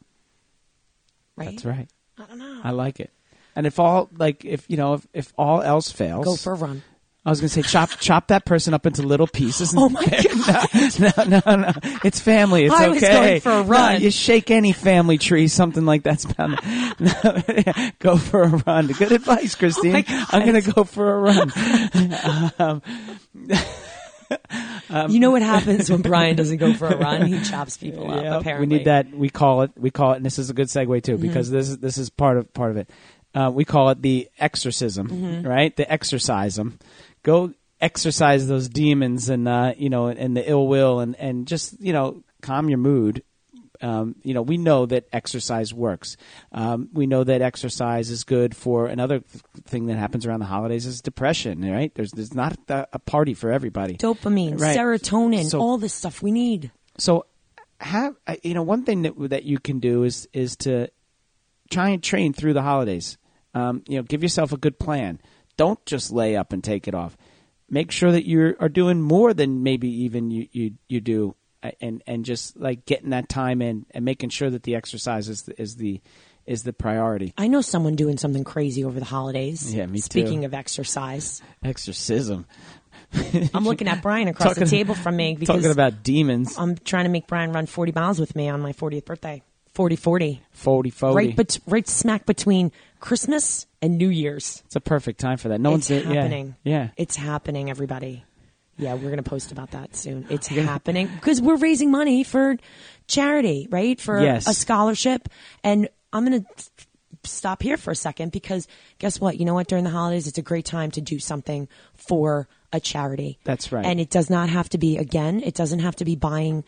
Right? That's right. I don't know. I like it. And if all like if you know if, if all else fails, Go for a run. I was going to say chop chop that person up into little pieces. Oh my (laughs) God. no, no, no! It's family. It's I okay. was going for a No, run. you shake any family tree, something like that's bound. (laughs) No, go for a run. Good advice, Christine. Oh. I'm going to go for a run. (laughs) um, you know what happens when Brian doesn't go for a run? He chops people up, Yep, apparently. We need that. We call it. We call it. And this is a good segue too, because this is this is part of part of it. Uh, we call it the exorcism, right? The exorcise them. Go exercise those demons and uh, you know and the ill will and and just you know calm your mood. Um, you know, we know that exercise works. Um, we know that exercise is good for another thing that happens around the holidays is depression. Right? There's there's not a, a party for everybody. Dopamine, Right. serotonin, So- all this stuff we need. so have you know one thing that that you can do is is to try and train through the holidays um, you know give yourself a good plan don't just lay up and take it off make sure that you are doing more than maybe even you you, you do uh, and and just like getting that time in and making sure that the exercise is the, is the is the priority I know someone doing something crazy over the holidays. Yeah, me too. Speaking of exercise, exorcism (laughs) I'm looking at Brian across the table from me because talking about demons I'm trying to make Brian run 40 miles with me on my 40th birthday. 40 40. 40 40 Right, but right smack between Christmas and New Year's. it's a perfect time for that no it's one's yeah, happening. yeah It's happening, everybody. Yeah, we're going to post about that soon. It's happening because we're raising money for charity, right? For Yes. a scholarship. And I'm going to stop here for a second because guess what? You know what? During the holidays, it's a great time to do something for a charity. That's right. And it does not have to be, again, it doesn't have to be buying,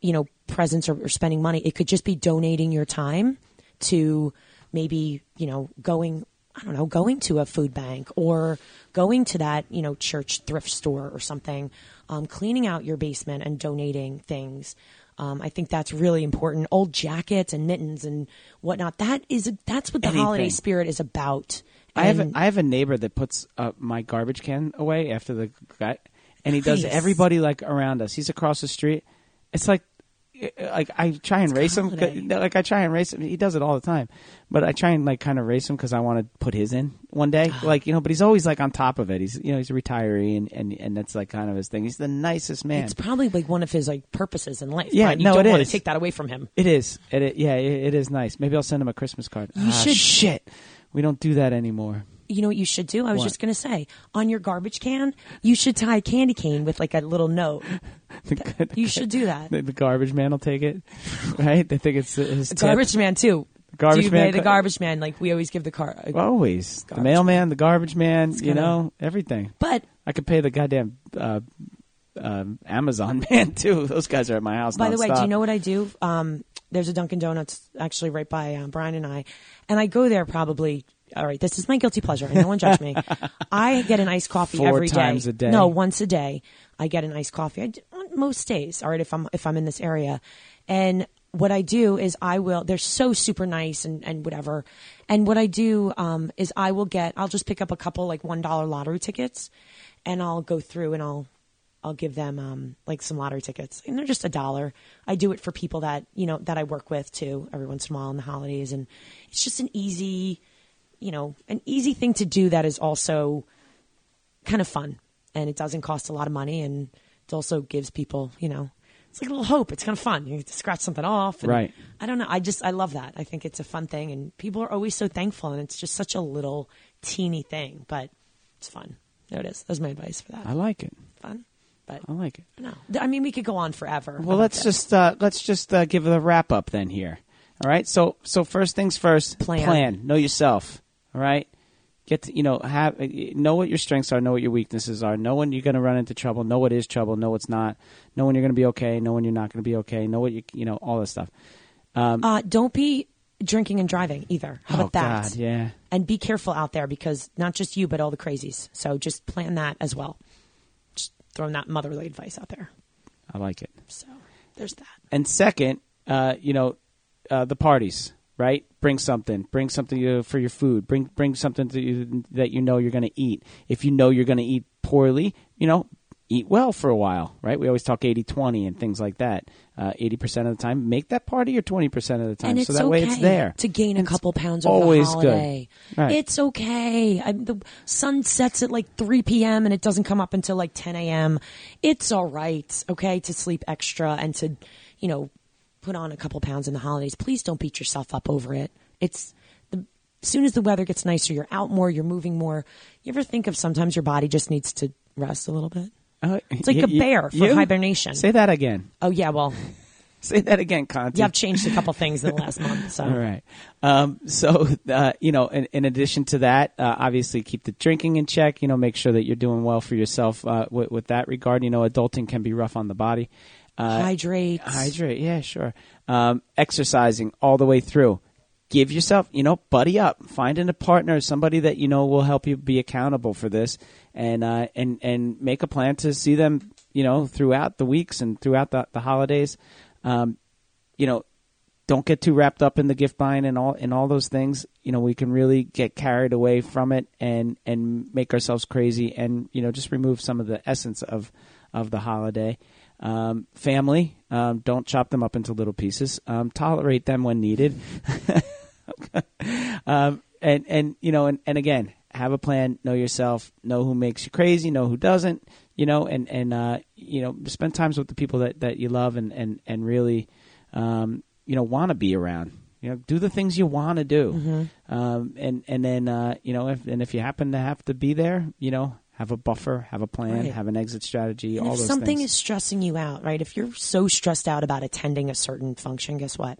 you know, presents or, or spending money. It could just be donating your time to maybe, you know, going I don't know, going to a food bank or going to that, you know, church thrift store or something, um, cleaning out your basement and donating things. Um, I think that's really important. Old jackets and mittens and whatnot. That is that's what the Anything. holiday spirit is about. I have a, I have a neighbor that puts uh, my garbage can away after the guy, and he does everybody like around us. He's across the street. It's like like I try and race him. Like I try and race him. He does it all the time, but I try and like kind of race him because I want to put his in one day. Ah. Like you know, but he's always like on top of it. He's you know he's a retiree and and and that's like kind of his thing. He's the nicest man. it's probably like one of his like purposes in life. Yeah, you no, don't it want is. to take that away from him. It is. It, it yeah. It, it is nice. Maybe I'll send him a Christmas card. You Ah, should- Shit. We don't do that anymore. You know what you should do? I was What? just going to say on your garbage can, you should tie a candy cane with like a little note. (laughs) You should do that. The, the garbage man will take it, (laughs) right? They think it's his The tip. garbage man too. Garbage do you man pay the garbage man like we always give the car? Always the mailman, the garbage man. You know everything. But I could pay the goddamn uh, um Amazon (laughs) man too. Those guys are at my house. by the way, do you know what I do? Um, there's a Dunkin' Donuts actually right by um, Brian and I, and I go there probably. All right, this is my guilty pleasure. and No one judge me. I get an iced coffee Four every day. times a day? No, once a day. I get an iced coffee. I d on most days. All right, if I'm if I'm in this area, and what I do is I will. They're so super nice and and whatever. And what I do um, is I will get. I'll just pick up a couple like one dollar lottery tickets, and I'll go through and I'll I'll give them um, like some lottery tickets, and they're just a dollar. I do it for people that you know that I work with too, every once in a while in the holidays, and it's just an easy, you know, an easy thing to do that is also kind of fun, and it doesn't cost a lot of money, and it also gives people, you know, it's like a little hope. It's kind of fun. You get to scratch something off, and Right. I don't know. I just I love that. I think it's a fun thing, and people are always so thankful, and it's just such a little teeny thing, but it's fun. There it is. That's my advice for that. I like it. fun, but I like it. no, I mean we could go on forever. Well, let's this. just uh, let's just uh, give it a wrap up then here. All right. So so first things first. Plan. Plan. Know yourself. All right. Get to, you know have uh, know what your strengths are. Know what your weaknesses are. Know when you're going to run into trouble. Know what is trouble. Know what's not. Know when you're going to be okay. Know when you're not going to be okay. Know what you you know all this stuff. Uh, don't be drinking and driving either. How oh about that? God, yeah. And be careful out there because not just you, but all the crazies. So just plan that as well. Just throwing that motherly advice out there. I like it. So there's that. And second, uh, you know, uh, the parties, right? Bring something. Bring something for your food. Bring bring something to you, that you know you're going to eat. If you know you're going to eat poorly, you know, eat well for a while, right? We always talk 80-20 and things like that. Uh, 80% of the time, make that part of your 20% of the time. so that okay way it's there. to gain a couple pounds over always the good. Right. It's okay. I, the sun sets at like 3 p.m. and it doesn't come up until like 10 a.m. It's all right, okay, to sleep extra and to, you know, put on a couple pounds in the holidays. Please don't beat yourself up over it. It's the as soon as the weather gets nicer, you're out more, you're moving more. You ever think of sometimes your body just needs to rest a little bit? Uh, It's like y- a y- bear for you? hibernation. Say that again. Oh yeah, well, (laughs) Say that again, Conti. yeah, I've changed a couple things in the last month. (laughs) So All right. Um, so, uh, you know, in, in addition to that, uh, obviously keep the drinking in check. You know, make sure that you're doing well for yourself uh, with, with that regard. You know, adulting can be rough on the body. Uh, hydrate. hydrate, yeah, sure. Um, exercising all the way through. Give yourself, you know, buddy up. Finding a partner, somebody that you know will help you be accountable for this, and uh, and and make a plan to see them, you know, throughout the weeks and throughout the, the holidays. Um, you know, don't get too wrapped up in the gift buying and all and all those things. You know, we can really get carried away from it and and make ourselves crazy and you know just remove some of the essence of of the holiday. Um, family, um, don't chop them up into little pieces. Um, tolerate them when needed. (laughs) um, and and you know and, and again have a plan. Know yourself. Know who makes you crazy. Know who doesn't you know and and uh, you know spend times with the people that, that you love and and and really um, you know want to be around. You know do the things you want to do um, and and then uh, you know if and if you happen to have to be there you know have a buffer have a plan Right. have an exit strategy And all if those something things is stressing you out, right? If you're so stressed out about attending a certain function, guess what?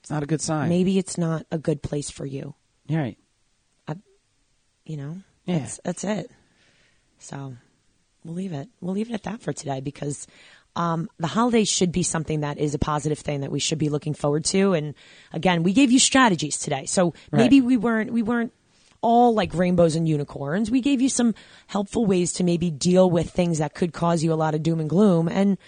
It's not a good sign. maybe it's not a good place for you. You're right. You know, Yeah. that's that's it. So we'll leave it. We'll leave it at that for today because um, the holidays should be something that is a positive thing that we should be looking forward to. And again, we gave you strategies today, so maybe we weren't we weren't all like rainbows and unicorns. We gave you some helpful ways to maybe deal with things that could cause you a lot of doom and gloom and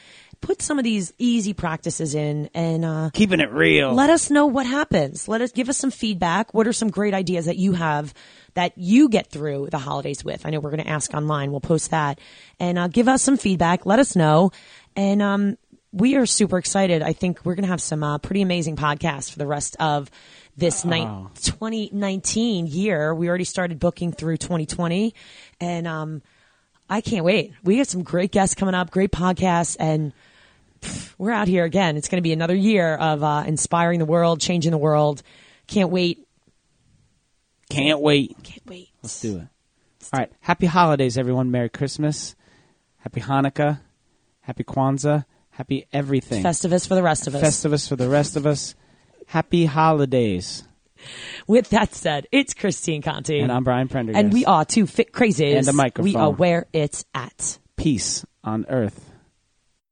put some of these easy practices in and uh, Keeping it real. let us know what happens. Let us give us some feedback. What are some great ideas that you have that you get through the holidays with? I know we're going to ask online. We'll post that and uh, give us some feedback. Let us know. And um, we are super excited. I think we're going to have some uh, pretty amazing podcasts for the rest of this ni- 2019 year. We already started booking through 2020 and um, I can't wait. We have some great guests coming up, great podcasts and we're out here again. It's going to be another year of uh, inspiring the world, changing the world. Can't wait. Can't wait. Can't wait. Let's do it. All right. Happy holidays, everyone. Merry Christmas. Happy Hanukkah. Happy Kwanzaa. Happy everything. Festivus for the rest of us. Festivus for the rest of us. Happy holidays. With that said, it's Christine Conti. And I'm Brian Prendergast. And we are two fit crazies. And a microphone. We are where it's at. Peace on earth.